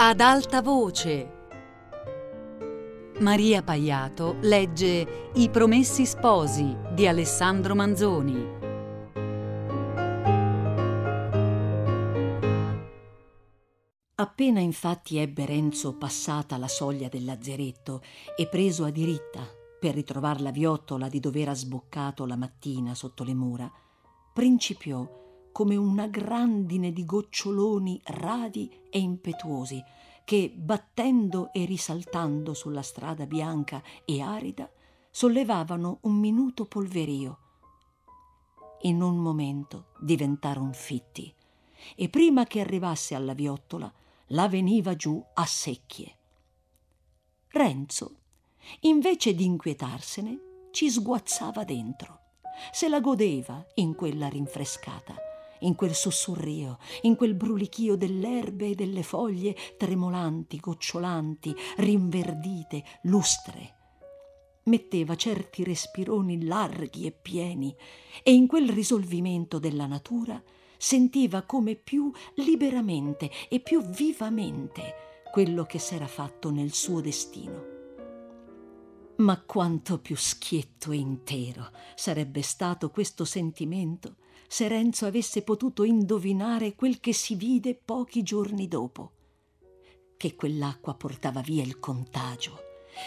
ad alta voce. Maria Paiato legge I Promessi Sposi di Alessandro Manzoni. Appena infatti ebbe Renzo passata la soglia del lazzeretto e preso a diritta per ritrovar la viottola di dove era sboccato la mattina sotto le mura, principiò come una grandine di goccioloni radi e impetuosi che, battendo e risaltando sulla strada bianca e arida, sollevavano un minuto polverio. In un momento diventarono fitti e prima che arrivasse alla viottola la veniva giù a secchie. Renzo, invece di inquietarsene, ci sguazzava dentro, se la godeva in quella rinfrescata in quel sussurrio, in quel brulichio dell'erbe e delle foglie tremolanti, gocciolanti, rinverdite, lustre. Metteva certi respironi larghi e pieni e in quel risolvimento della natura sentiva come più liberamente e più vivamente quello che s'era fatto nel suo destino. Ma quanto più schietto e intero sarebbe stato questo sentimento se Renzo avesse potuto indovinare quel che si vide pochi giorni dopo, che quell'acqua portava via il contagio,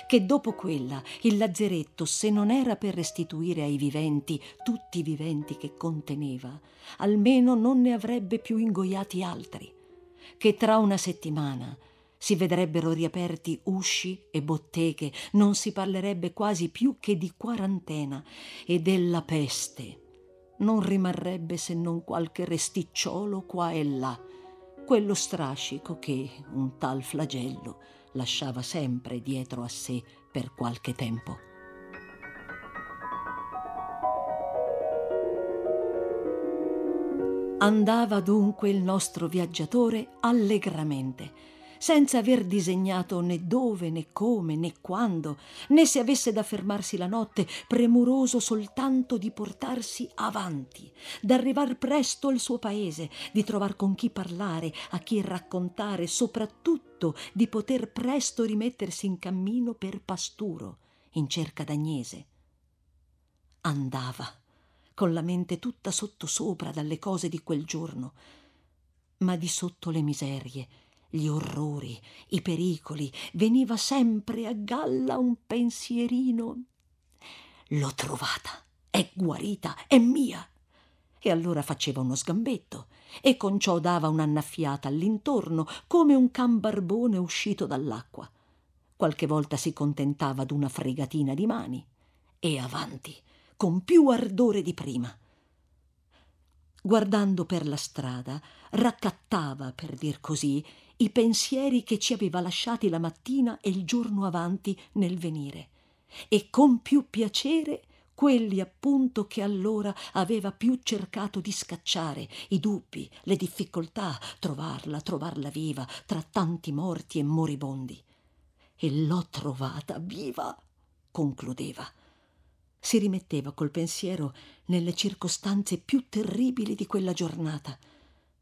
che dopo quella il lazzeretto, se non era per restituire ai viventi tutti i viventi che conteneva, almeno non ne avrebbe più ingoiati altri, che tra una settimana si vedrebbero riaperti usci e botteghe, non si parlerebbe quasi più che di quarantena e della peste non rimarrebbe se non qualche resticciolo qua e là, quello strascico che un tal flagello lasciava sempre dietro a sé per qualche tempo. Andava dunque il nostro viaggiatore allegramente senza aver disegnato né dove né come né quando, né se avesse da fermarsi la notte, premuroso soltanto di portarsi avanti, d'arrivar presto al suo paese, di trovar con chi parlare, a chi raccontare, soprattutto di poter presto rimettersi in cammino per Pasturo, in cerca d'Agnese. Andava, con la mente tutta sottosopra dalle cose di quel giorno, ma di sotto le miserie, gli orrori, i pericoli, veniva sempre a galla un pensierino. L'ho trovata, è guarita, è mia. E allora faceva uno sgambetto e con ciò dava un'annaffiata all'intorno come un can barbone uscito dall'acqua. Qualche volta si contentava d'una fregatina di mani e avanti, con più ardore di prima guardando per la strada, raccattava, per dir così, i pensieri che ci aveva lasciati la mattina e il giorno avanti nel venire, e con più piacere quelli appunto che allora aveva più cercato di scacciare, i dubbi, le difficoltà, trovarla, trovarla viva, tra tanti morti e moribondi. E l'ho trovata viva, concludeva si rimetteva col pensiero nelle circostanze più terribili di quella giornata.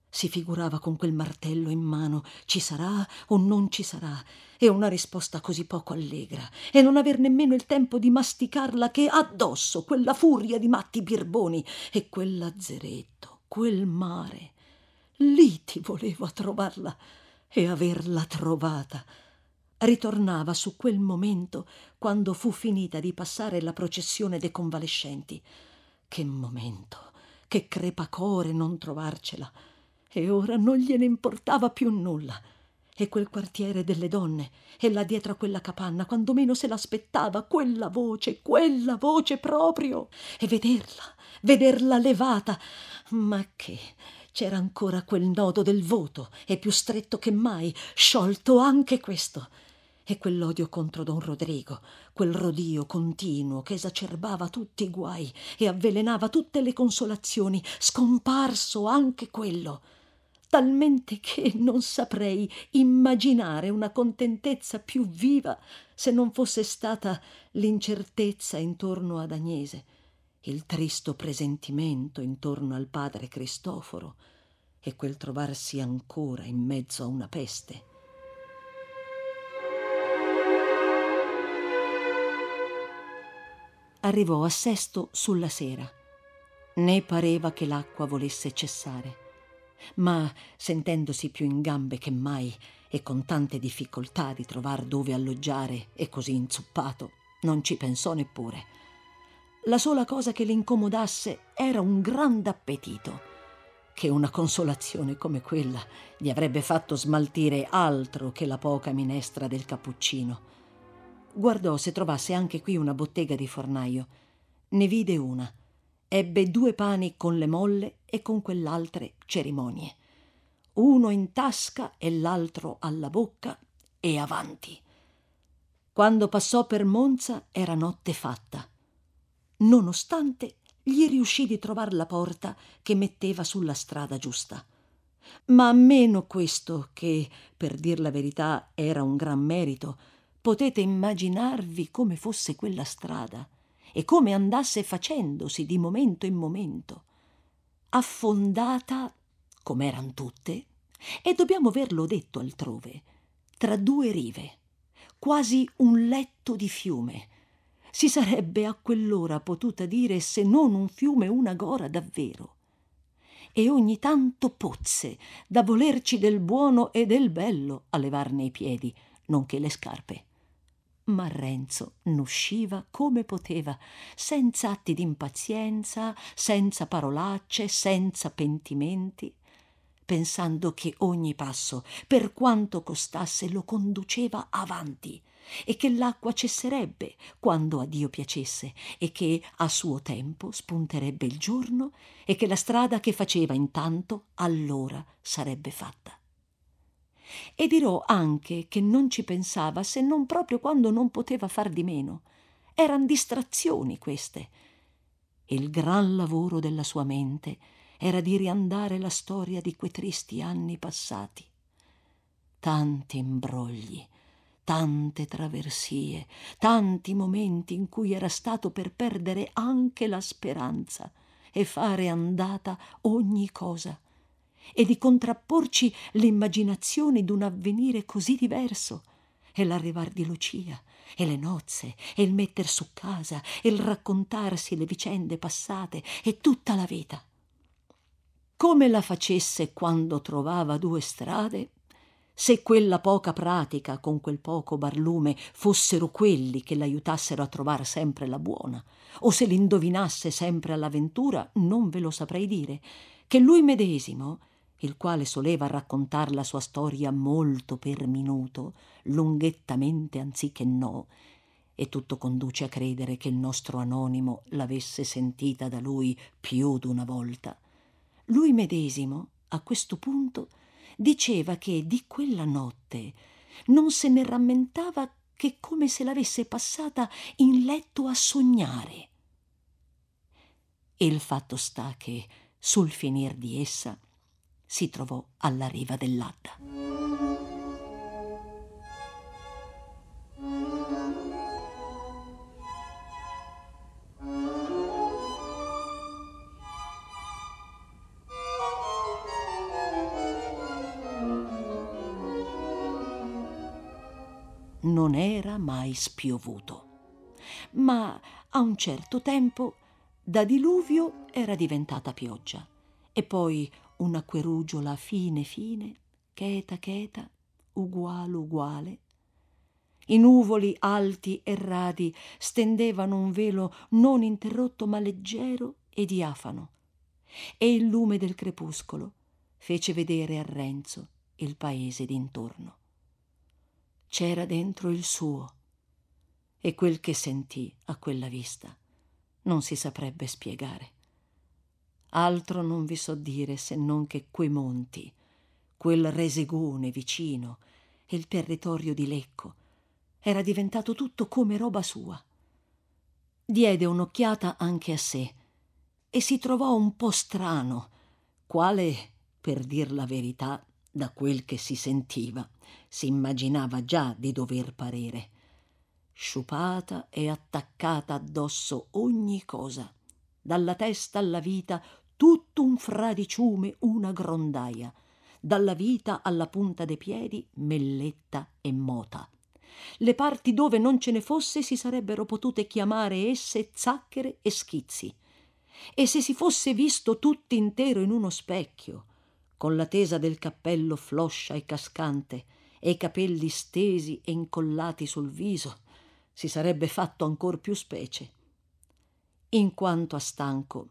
Si figurava con quel martello in mano ci sarà o non ci sarà, e una risposta così poco allegra, e non aver nemmeno il tempo di masticarla che addosso quella furia di matti birboni e quel lazzeretto, quel mare. Lì ti volevo a trovarla e averla trovata ritornava su quel momento quando fu finita di passare la processione dei convalescenti. Che momento, che crepacore non trovarcela. E ora non gliene importava più nulla. E quel quartiere delle donne, e là dietro a quella capanna, quando meno se l'aspettava, quella voce, quella voce proprio. E vederla, vederla levata. Ma che c'era ancora quel nodo del voto, e più stretto che mai, sciolto anche questo e quell'odio contro don Rodrigo, quel rodio continuo che esacerbava tutti i guai e avvelenava tutte le consolazioni, scomparso anche quello, talmente che non saprei immaginare una contentezza più viva se non fosse stata l'incertezza intorno ad Agnese, il tristo presentimento intorno al padre Cristoforo e quel trovarsi ancora in mezzo a una peste arrivò a Sesto sulla sera. Né pareva che l'acqua volesse cessare. Ma, sentendosi più in gambe che mai e con tante difficoltà di trovar dove alloggiare e così inzuppato, non ci pensò neppure. La sola cosa che le incomodasse era un grande appetito, che una consolazione come quella gli avrebbe fatto smaltire altro che la poca minestra del cappuccino. Guardò se trovasse anche qui una bottega di fornaio. Ne vide una. Ebbe due pani con le molle e con quell'altre cerimonie. Uno in tasca e l'altro alla bocca e avanti. Quando passò per Monza era notte fatta. Nonostante gli riuscì di trovar la porta che metteva sulla strada giusta. Ma meno questo, che, per dir la verità, era un gran merito, potete immaginarvi come fosse quella strada e come andasse facendosi di momento in momento, affondata, come eran tutte, e dobbiamo averlo detto altrove, tra due rive, quasi un letto di fiume, si sarebbe a quell'ora potuta dire se non un fiume una gora davvero. E ogni tanto pozze da volerci del buono e del bello a levarne i piedi, nonché le scarpe. Ma Renzo n'usciva come poteva, senza atti d'impazienza, senza parolacce, senza pentimenti, pensando che ogni passo, per quanto costasse, lo conduceva avanti e che l'acqua cesserebbe quando a Dio piacesse e che a suo tempo spunterebbe il giorno e che la strada che faceva intanto allora sarebbe fatta. E dirò anche che non ci pensava se non proprio quando non poteva far di meno. Eran distrazioni queste. Il gran lavoro della sua mente era di riandare la storia di quei tristi anni passati. Tanti imbrogli, tante traversie, tanti momenti in cui era stato per perdere anche la speranza e fare andata ogni cosa e di contrapporci l'immaginazione d'un avvenire così diverso e l'arrivar di Lucia e le nozze e il metter su casa e il raccontarsi le vicende passate e tutta la vita. Come la facesse quando trovava due strade se quella poca pratica con quel poco barlume fossero quelli che l'aiutassero a trovar sempre la buona, o se l'indovinasse sempre all'avventura, non ve lo saprei dire, che lui medesimo, il quale soleva raccontar la sua storia molto per minuto, lunghettamente anziché no, e tutto conduce a credere che il nostro anonimo l'avesse sentita da lui più d'una volta. Lui medesimo, a questo punto, diceva che di quella notte non se ne rammentava che come se l'avesse passata in letto a sognare. E il fatto sta che, sul finir di essa, si trovò alla riva dell'Adda. non era mai spiovuto. Ma a un certo tempo da diluvio era diventata pioggia e poi una querugiola fine fine, cheta cheta, uguale uguale. I nuvoli alti e radi stendevano un velo non interrotto ma leggero e diafano, e il lume del crepuscolo fece vedere a Renzo il paese d'intorno c'era dentro il suo e quel che sentì a quella vista non si saprebbe spiegare. Altro non vi so dire se non che quei monti, quel resegone vicino e il territorio di Lecco era diventato tutto come roba sua. Diede un'occhiata anche a sé e si trovò un po' strano, quale, per dir la verità, da quel che si sentiva, si immaginava già di dover parere. Sciupata e attaccata addosso ogni cosa, dalla testa alla vita tutto un fradiciume, una grondaia, dalla vita alla punta dei piedi melletta e mota, Le parti dove non ce ne fosse si sarebbero potute chiamare esse zacchere e schizzi. E se si fosse visto tutto intero in uno specchio, con la tesa del cappello floscia e cascante e i capelli stesi e incollati sul viso, si sarebbe fatto ancor più specie. In quanto a stanco,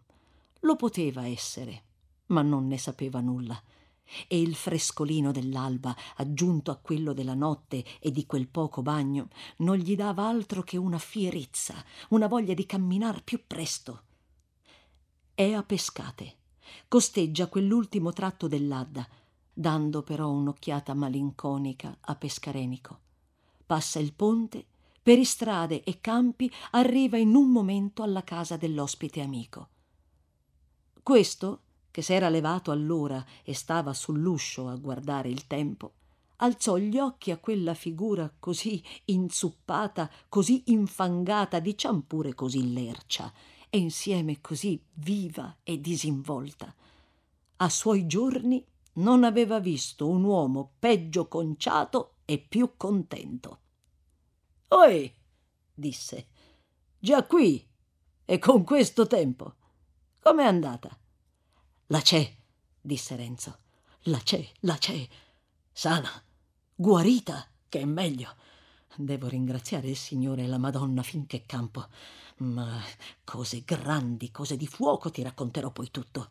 lo poteva essere, ma non ne sapeva nulla e il frescolino dell'alba, aggiunto a quello della notte e di quel poco bagno, non gli dava altro che una fierezza, una voglia di camminar più presto. È a pescate. Costeggia quell'ultimo tratto dell'Adda, dando però un'occhiata malinconica a Pescarenico. Passa il ponte, per strade e campi arriva in un momento alla casa dell'ospite amico. Questo che s'era levato allora e stava sull'uscio a guardare il tempo, alzò gli occhi a quella figura così inzuppata, così infangata, diciam pure così lercia, e insieme così viva e disinvolta. A suoi giorni non aveva visto un uomo peggio conciato e più contento. Oi, disse, già qui e con questo tempo. Com'è andata? La c'è, disse Renzo. La c'è, la c'è. Sana, guarita, che è meglio. Devo ringraziare il Signore e la Madonna finché campo. Ma cose grandi, cose di fuoco ti racconterò poi tutto.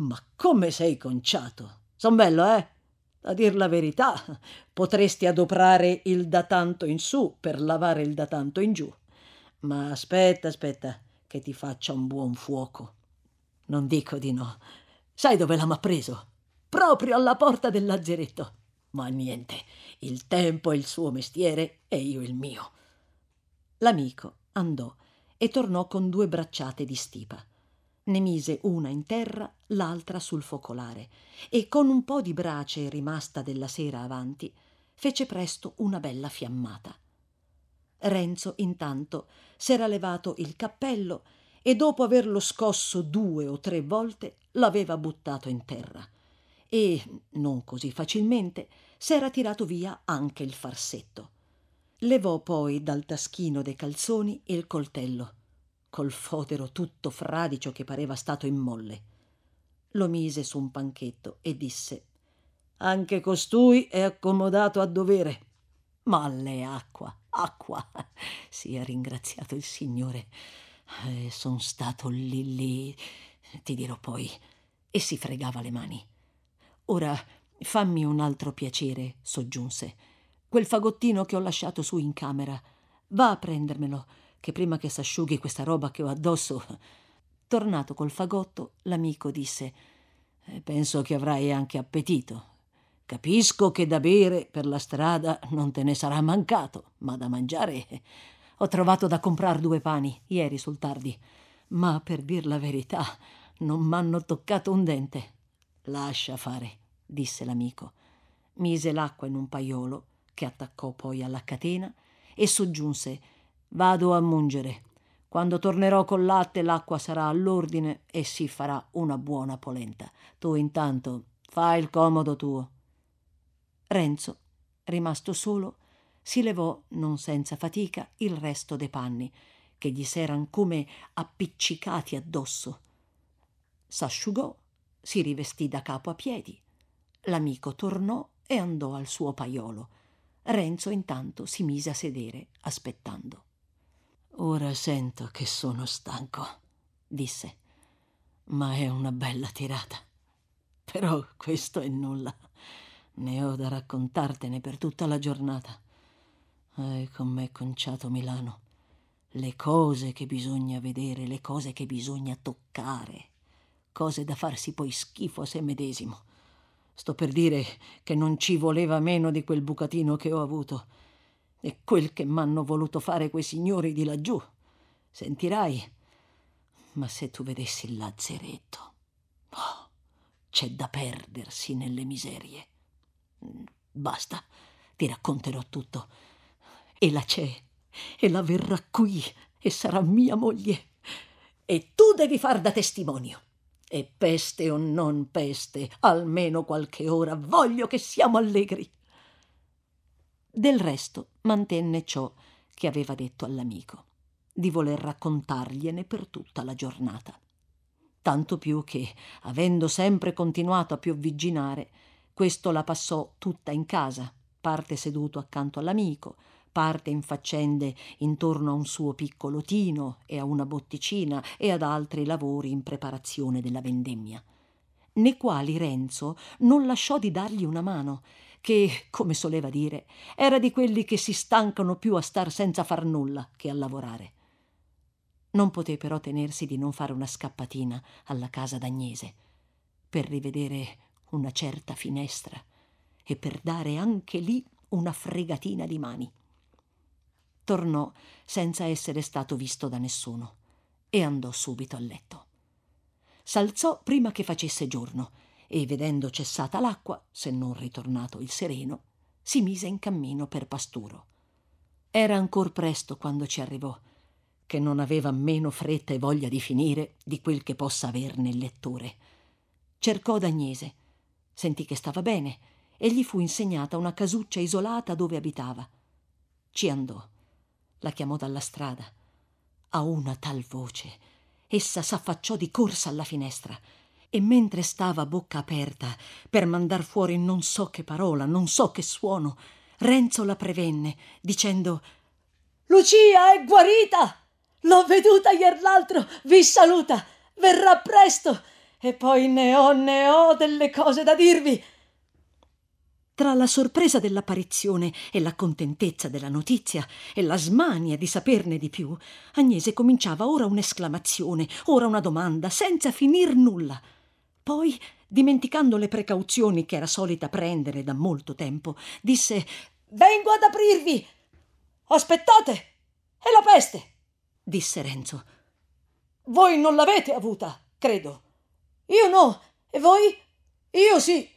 Ma come sei conciato? Son bello, eh? A dir la verità, potresti adoprare il da tanto in su per lavare il da tanto in giù. Ma aspetta, aspetta, che ti faccia un buon fuoco. Non dico di no. Sai dove l'ha preso? Proprio alla porta del lazzeretto. Ma niente, il tempo è il suo mestiere e io il mio. L'amico andò e tornò con due bracciate di stipa. Ne mise una in terra, l'altra sul focolare, e con un po di brace rimasta della sera avanti, fece presto una bella fiammata. Renzo, intanto, s'era levato il cappello e dopo averlo scosso due o tre volte l'aveva buttato in terra e, non così facilmente, s'era tirato via anche il farsetto. Levò poi dal taschino dei calzoni il coltello, col fodero tutto fradicio che pareva stato in molle. Lo mise su un panchetto e disse Anche costui è accomodato a dovere. Ma le acqua, acqua. Sia ringraziato il Signore. Eh, son stato lì lì, ti dirò poi. E si fregava le mani. Ora fammi un altro piacere, soggiunse. Quel fagottino che ho lasciato su in camera. Va a prendermelo, che prima che s'asciughi questa roba che ho addosso. Tornato col fagotto, l'amico disse: eh, Penso che avrai anche appetito. Capisco che da bere per la strada non te ne sarà mancato, ma da mangiare ho trovato da comprar due pani ieri sul tardi, ma per dir la verità non m'hanno toccato un dente. Lascia fare, disse l'amico. Mise l'acqua in un paiolo, che attaccò poi alla catena, e soggiunse Vado a mungere. Quando tornerò col latte l'acqua sarà all'ordine e si farà una buona polenta. Tu intanto fai il comodo tuo. Renzo, rimasto solo, si levò non senza fatica il resto dei panni che gli s'eran come appiccicati addosso. S'asciugò si rivestì da capo a piedi. L'amico tornò e andò al suo paiolo. Renzo intanto si mise a sedere aspettando. Ora sento che sono stanco disse. Ma è una bella tirata. Però questo è nulla. Ne ho da raccontartene per tutta la giornata eh, com'è conciato Milano. Le cose che bisogna vedere, le cose che bisogna toccare, cose da farsi poi schifo a se medesimo. Sto per dire che non ci voleva meno di quel bucatino che ho avuto e quel che m'hanno voluto fare quei signori di laggiù. Sentirai. Ma se tu vedessi il lazzeretto, oh, c'è da perdersi nelle miserie. Basta, ti racconterò tutto e la c'è, e la verrà qui, e sarà mia moglie. E tu devi far da testimonio. E peste o non peste, almeno qualche ora, voglio che siamo allegri. Del resto mantenne ciò che aveva detto all'amico, di voler raccontargliene per tutta la giornata. Tanto più che, avendo sempre continuato a piovigginare, questo la passò tutta in casa, parte seduto accanto all'amico, parte in faccende intorno a un suo piccolo tino e a una botticina e ad altri lavori in preparazione della vendemmia, nei quali Renzo non lasciò di dargli una mano, che, come soleva dire, era di quelli che si stancano più a star senza far nulla che a lavorare. Non poté però tenersi di non fare una scappatina alla casa d'Agnese per rivedere una certa finestra e per dare anche lì una fregatina di mani. Tornò senza essere stato visto da nessuno e andò subito a letto. S'alzò prima che facesse giorno e, vedendo cessata l'acqua, se non ritornato il sereno, si mise in cammino per Pasturo. Era ancor presto quando ci arrivò, che non aveva meno fretta e voglia di finire di quel che possa averne il lettore. Cercò d'Agnese, sentì che stava bene e gli fu insegnata una casuccia isolata dove abitava. Ci andò, la chiamò dalla strada. A una tal voce, essa s'affacciò di corsa alla finestra e mentre stava a bocca aperta per mandar fuori non so che parola, non so che suono, Renzo la prevenne, dicendo Lucia è guarita! L'ho veduta ier l'altro, vi saluta, verrà presto, e poi ne ho, ne ho delle cose da dirvi. Tra la sorpresa dell'apparizione e la contentezza della notizia e la smania di saperne di più, Agnese cominciava ora un'esclamazione, ora una domanda, senza finir nulla. Poi, dimenticando le precauzioni che era solita prendere da molto tempo, disse Vengo ad aprirvi. Aspettate. È la peste, disse Renzo. Voi non l'avete avuta, credo. Io no. E voi? Io sì.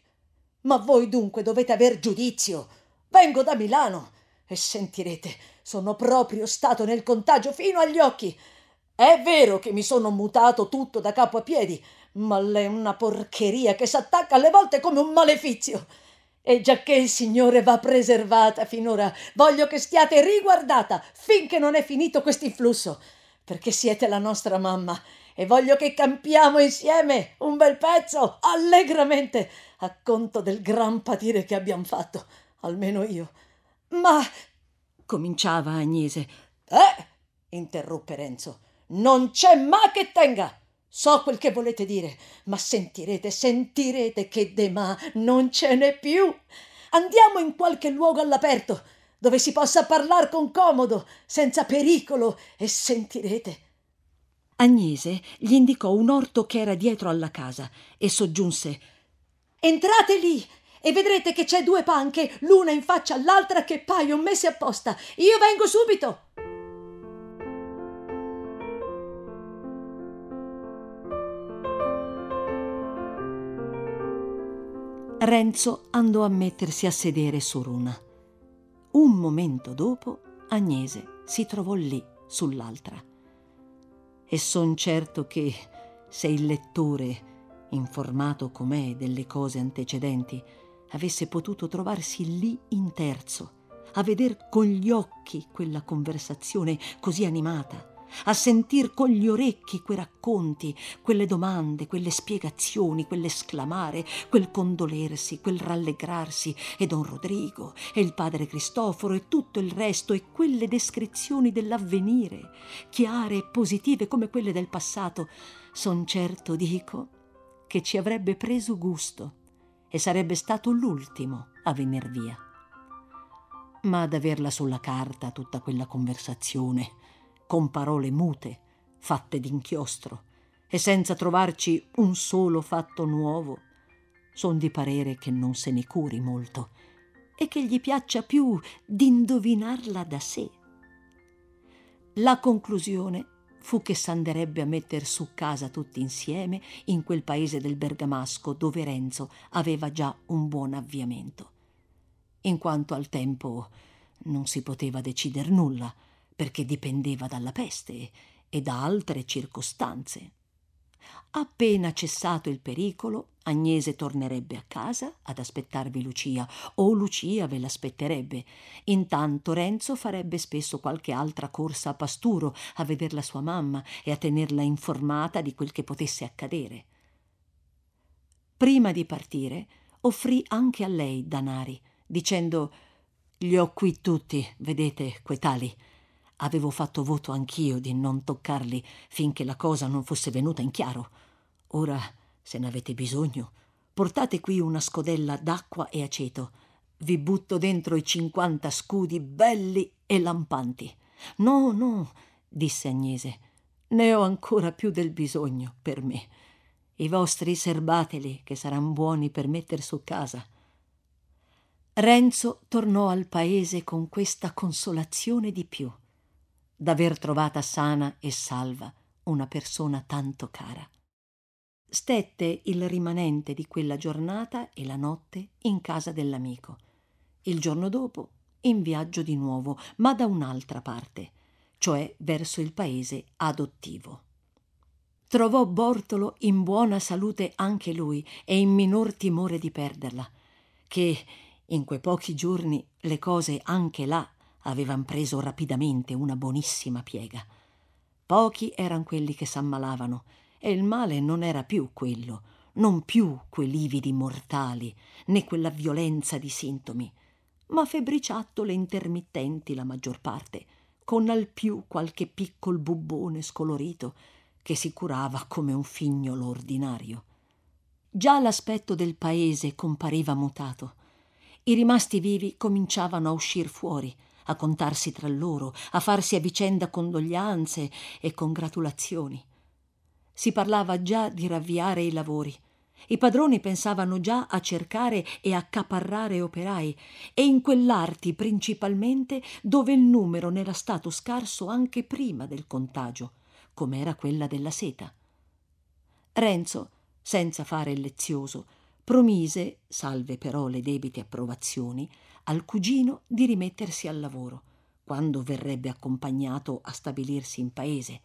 Ma voi dunque dovete aver giudizio. Vengo da Milano e sentirete, sono proprio stato nel contagio fino agli occhi. È vero che mi sono mutato tutto da capo a piedi, ma l'è una porcheria che s'attacca alle volte come un malefizio. E giacché il Signore va preservata finora, voglio che stiate riguardata finché non è finito quest'influsso, perché siete la nostra mamma e voglio che campiamo insieme un bel pezzo, allegramente, a conto del gran patire che abbiamo fatto, almeno io. Ma. cominciava Agnese. Eh! interruppe Renzo. Non c'è ma che tenga! So quel che volete dire, ma sentirete, sentirete che de ma non ce n'è più. Andiamo in qualche luogo all'aperto, dove si possa parlar con comodo, senza pericolo, e sentirete Agnese gli indicò un orto che era dietro alla casa e soggiunse Entrate lì e vedrete che c'è due panche, l'una in faccia all'altra, che paiono messe apposta. Io vengo subito. Renzo andò a mettersi a sedere su l'una. Un momento dopo Agnese si trovò lì sull'altra e son certo che se il lettore, informato com'è delle cose antecedenti, avesse potuto trovarsi lì in terzo, a veder con gli occhi quella conversazione così animata, a sentir con gli orecchi quei racconti, quelle domande, quelle spiegazioni, quell'esclamare, quel condolersi, quel rallegrarsi, e don Rodrigo, e il padre Cristoforo, e tutto il resto, e quelle descrizioni dell'avvenire, chiare e positive come quelle del passato, son certo, dico, che ci avrebbe preso gusto e sarebbe stato l'ultimo a venir via. Ma ad averla sulla carta tutta quella conversazione, con parole mute, fatte d'inchiostro, e senza trovarci un solo fatto nuovo, son di parere che non se ne curi molto e che gli piaccia più d'indovinarla da sé. La conclusione fu che s'anderebbe a metter su casa tutti insieme in quel paese del Bergamasco dove Renzo aveva già un buon avviamento. In quanto al tempo non si poteva decider nulla, perché dipendeva dalla peste e da altre circostanze. Appena cessato il pericolo, Agnese tornerebbe a casa ad aspettarvi Lucia o Lucia ve l'aspetterebbe. Intanto Renzo farebbe spesso qualche altra corsa a pasturo a veder la sua mamma e a tenerla informata di quel che potesse accadere. Prima di partire, offrì anche a lei danari, dicendo Li ho qui tutti, vedete, quei tali. Avevo fatto voto anch'io di non toccarli finché la cosa non fosse venuta in chiaro. Ora, se ne avete bisogno, portate qui una scodella d'acqua e aceto. Vi butto dentro i cinquanta scudi belli e lampanti. No, no, disse Agnese, ne ho ancora più del bisogno per me. I vostri serbateli, che saranno buoni per metter su casa. Renzo tornò al paese con questa consolazione di più, d'aver trovata sana e salva una persona tanto cara. Stette il rimanente di quella giornata e la notte in casa dell'amico. Il giorno dopo in viaggio di nuovo, ma da un'altra parte, cioè verso il paese adottivo. Trovò Bortolo in buona salute anche lui e in minor timore di perderla, che in quei pochi giorni le cose anche là avevan preso rapidamente una buonissima piega. Pochi eran quelli che s'ammalavano e il male non era più quello, non più quei lividi mortali, né quella violenza di sintomi, ma febbriciattole intermittenti la maggior parte, con al più qualche piccol bubbone scolorito che si curava come un figliolo ordinario. Già l'aspetto del paese compariva mutato. I rimasti vivi cominciavano a uscir fuori, a contarsi tra loro, a farsi a vicenda condoglianze e congratulazioni si parlava già di ravviare i lavori. I padroni pensavano già a cercare e accaparrare operai, e in quell'arti principalmente dove il numero n'era stato scarso anche prima del contagio, come era quella della seta. Renzo, senza fare il lezioso, promise, salve però le debite approvazioni, al cugino di rimettersi al lavoro, quando verrebbe accompagnato a stabilirsi in paese,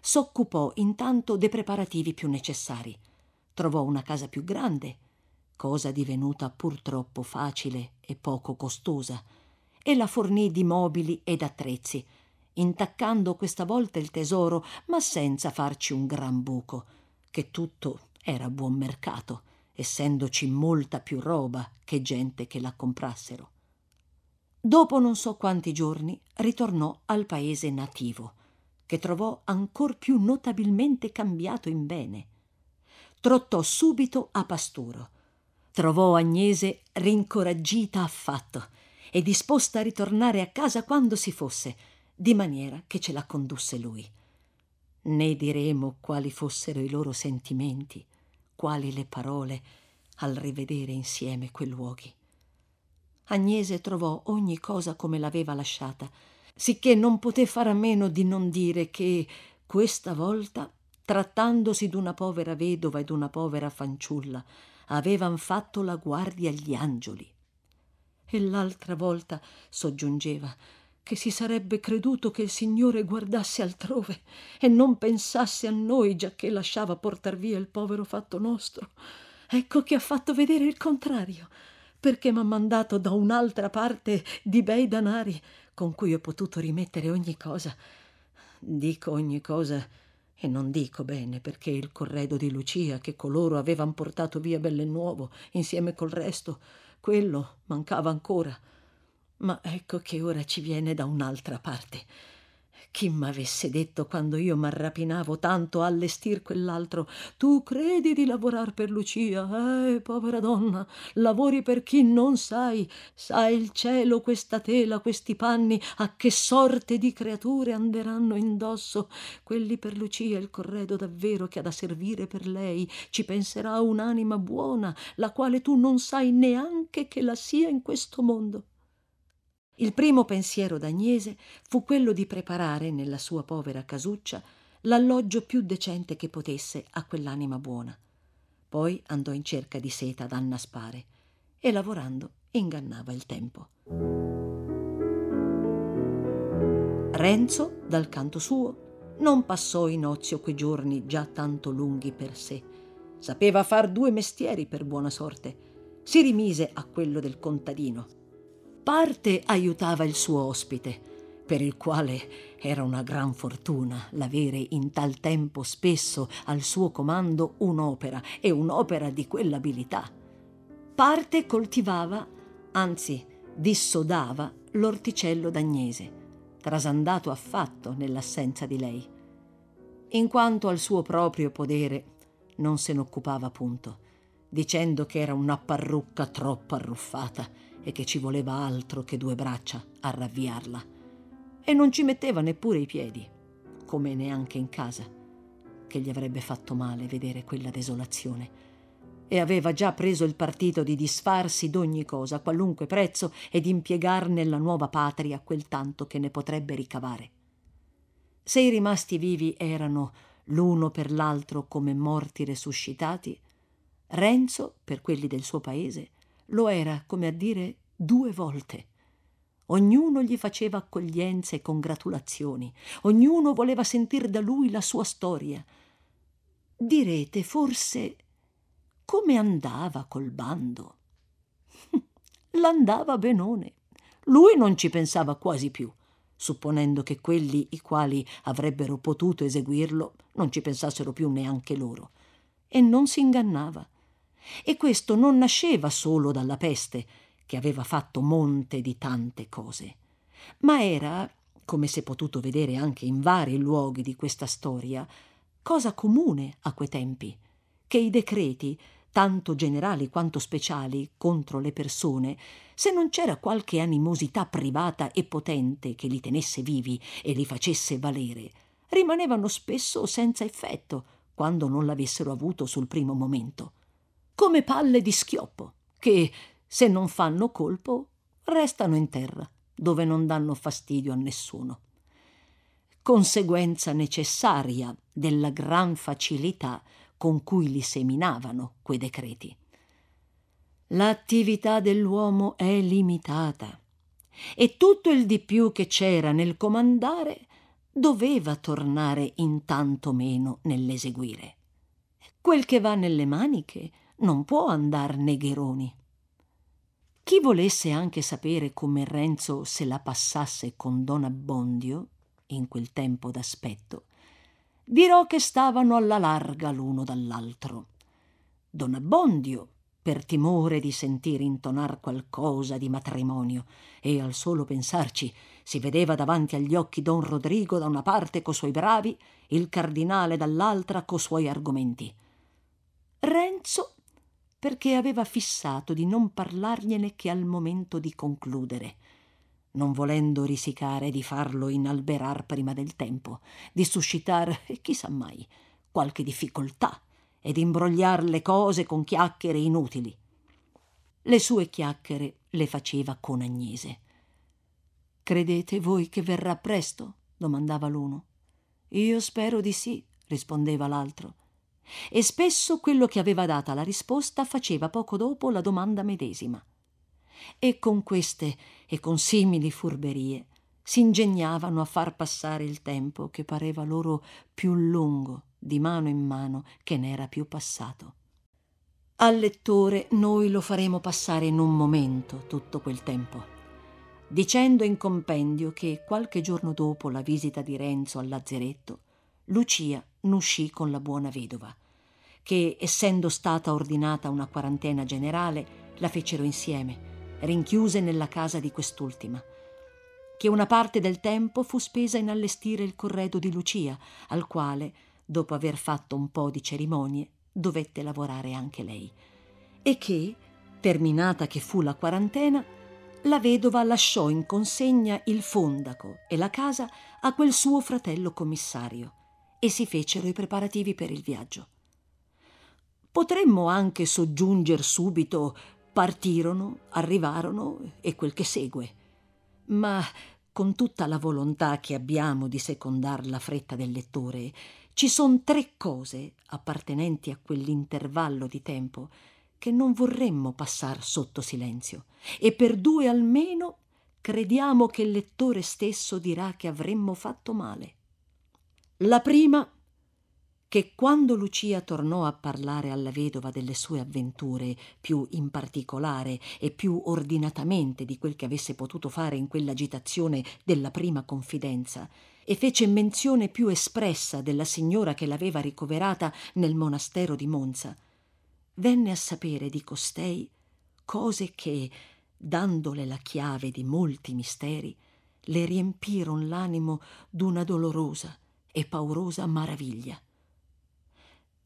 s'occupò intanto dei preparativi più necessari. Trovò una casa più grande, cosa divenuta purtroppo facile e poco costosa, e la fornì di mobili ed attrezzi, intaccando questa volta il tesoro, ma senza farci un gran buco, che tutto era buon mercato, essendoci molta più roba che gente che la comprassero. Dopo non so quanti giorni ritornò al paese nativo che trovò ancor più notabilmente cambiato in bene. Trottò subito a Pasturo. Trovò Agnese rincoraggita affatto e disposta a ritornare a casa quando si fosse, di maniera che ce la condusse lui. Né diremo quali fossero i loro sentimenti, quali le parole al rivedere insieme quei luoghi. Agnese trovò ogni cosa come l'aveva lasciata sicché non poté far a meno di non dire che questa volta, trattandosi d'una povera vedova e d'una povera fanciulla, avevan fatto la guardia agli angioli. E l'altra volta soggiungeva che si sarebbe creduto che il Signore guardasse altrove e non pensasse a noi giacché lasciava portar via il povero fatto nostro. Ecco che ha fatto vedere il contrario, perché m'ha mandato da un'altra parte di bei danari con cui ho potuto rimettere ogni cosa. Dico ogni cosa e non dico bene perché il corredo di Lucia che coloro avevan portato via Bellenuovo insieme col resto, quello mancava ancora. Ma ecco che ora ci viene da un'altra parte. Chi m'avesse detto quando io m'arrapinavo tanto a allestir quell'altro tu credi di lavorar per lucia? Eh povera donna lavori per chi non sai. Sa il cielo questa tela questi panni a che sorte di creature anderanno indosso. Quelli per lucia il corredo davvero che ha da servire per lei. Ci penserà un'anima buona la quale tu non sai neanche che la sia in questo mondo il primo pensiero d'Agnese fu quello di preparare nella sua povera casuccia l'alloggio più decente che potesse a quell'anima buona. Poi andò in cerca di seta ad annaspare e lavorando ingannava il tempo. Renzo, dal canto suo, Non passò in ozio quei giorni già tanto lunghi per sé. Sapeva far due mestieri per buona sorte. Si rimise a quello del contadino. Parte aiutava il suo ospite, per il quale era una gran fortuna l'avere in tal tempo spesso al suo comando un'opera e un'opera di quell'abilità. Parte coltivava, anzi dissodava l'orticello d'agnese, trasandato affatto nell'assenza di lei. In quanto al suo proprio podere, non se n'occupava punto, dicendo che era una parrucca troppo arruffata e che ci voleva altro che due braccia a ravviarla. E non ci metteva neppure i piedi, come neanche in casa, che gli avrebbe fatto male vedere quella desolazione e aveva già preso il partito di disfarsi d'ogni cosa a qualunque prezzo e di impiegar nella nuova patria quel tanto che ne potrebbe ricavare. Se i rimasti vivi erano l'uno per l'altro come morti resuscitati, Renzo, per quelli del suo paese, lo era, come a dire, due volte. Ognuno gli faceva accoglienze e congratulazioni, ognuno voleva sentir da lui la sua storia. Direte, forse come andava col bando? L'andava benone. Lui non ci pensava quasi più, supponendo che quelli i quali avrebbero potuto eseguirlo non ci pensassero più neanche loro. E non si ingannava. E questo non nasceva solo dalla peste, che aveva fatto monte di tante cose, ma era, come si è potuto vedere anche in vari luoghi di questa storia, cosa comune a quei tempi, che i decreti tanto generali quanto speciali, contro le persone, se non c'era qualche animosità privata e potente che li tenesse vivi e li facesse valere, rimanevano spesso senza effetto quando non l'avessero avuto sul primo momento, come palle di schioppo che, se non fanno colpo, restano in terra, dove non danno fastidio a nessuno. Conseguenza necessaria della gran facilità con cui li seminavano quei decreti. L'attività dell'uomo è limitata e tutto il di più che c'era nel comandare doveva tornare in tanto meno nell'eseguire. Quel che va nelle maniche non può andar negheroni. Chi volesse anche sapere come Renzo se la passasse con Don Abbondio, in quel tempo d'aspetto, dirò che stavano alla larga l'uno dall'altro. Don Abbondio, per timore di sentir intonar qualcosa di matrimonio, e al solo pensarci si vedeva davanti agli occhi don Rodrigo da una parte co suoi bravi, il cardinale dall'altra co suoi argomenti. Renzo perché aveva fissato di non parlargliene che al momento di concludere non volendo risicare di farlo inalberar prima del tempo, di suscitar, chissà mai, qualche difficoltà e di imbrogliar le cose con chiacchiere inutili. Le sue chiacchiere le faceva con Agnese. Credete voi che verrà presto? domandava l'uno. Io spero di sì, rispondeva l'altro. E spesso quello che aveva data la risposta faceva poco dopo la domanda medesima e con queste e con simili furberie si ingegnavano a far passare il tempo che pareva loro più lungo di mano in mano che n'era più passato. Al lettore noi lo faremo passare in un momento tutto quel tempo, dicendo in compendio che qualche giorno dopo la visita di Renzo al lazzeretto, Lucia n'uscì con la buona vedova, che, essendo stata ordinata una quarantena generale, la fecero insieme rinchiuse nella casa di quest'ultima, che una parte del tempo fu spesa in allestire il corredo di Lucia, al quale, dopo aver fatto un po' di cerimonie, dovette lavorare anche lei, e che, terminata che fu la quarantena, la vedova lasciò in consegna il fondaco e la casa a quel suo fratello commissario e si fecero i preparativi per il viaggio. Potremmo anche soggiunger subito Partirono, arrivarono e quel che segue. Ma con tutta la volontà che abbiamo di secondar la fretta del lettore, ci son tre cose appartenenti a quell'intervallo di tempo che non vorremmo passar sotto silenzio e per due almeno crediamo che il lettore stesso dirà che avremmo fatto male. La prima che quando Lucia tornò a parlare alla vedova delle sue avventure, più in particolare e più ordinatamente di quel che avesse potuto fare in quell'agitazione della prima confidenza, e fece menzione più espressa della signora che l'aveva ricoverata nel monastero di Monza, venne a sapere di costei cose che, dandole la chiave di molti misteri, le riempiron l'animo d'una dolorosa e paurosa maraviglia.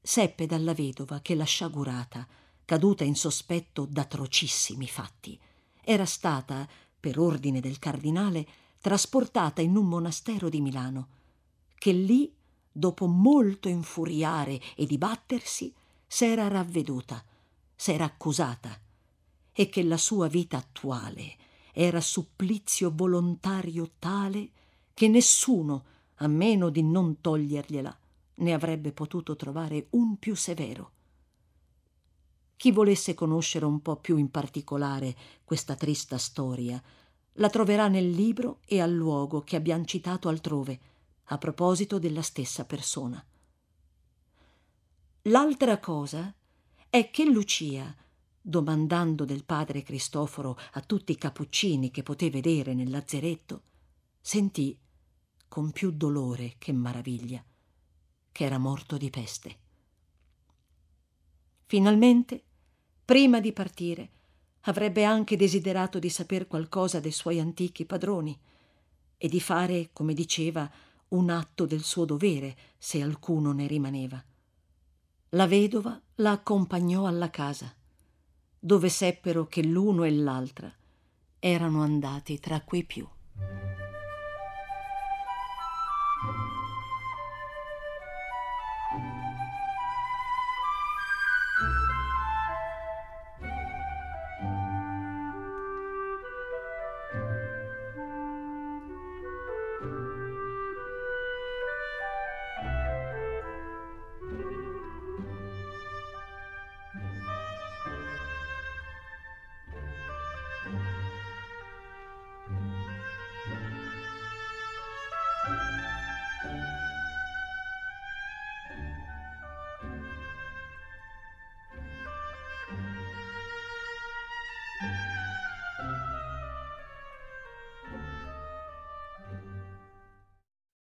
Seppe dalla vedova che la sciagurata, caduta in sospetto d'atrocissimi fatti, era stata, per ordine del cardinale, trasportata in un monastero di Milano, che lì, dopo molto infuriare e dibattersi, s'era ravveduta, s'era accusata, e che la sua vita attuale era supplizio volontario tale che nessuno, a meno di non togliergliela, ne avrebbe potuto trovare un più severo. Chi volesse conoscere un po più in particolare questa trista storia, la troverà nel libro e al luogo che abbiamo citato altrove, a proposito della stessa persona. L'altra cosa è che Lucia, domandando del padre Cristoforo a tutti i cappuccini che poté vedere nel lazzeretto, sentì, con più dolore che maraviglia, che era morto di peste. Finalmente, prima di partire, avrebbe anche desiderato di saper qualcosa dei suoi antichi padroni e di fare, come diceva, un atto del suo dovere se alcuno ne rimaneva. La vedova la accompagnò alla casa, dove seppero che l'uno e l'altra erano andati tra quei più.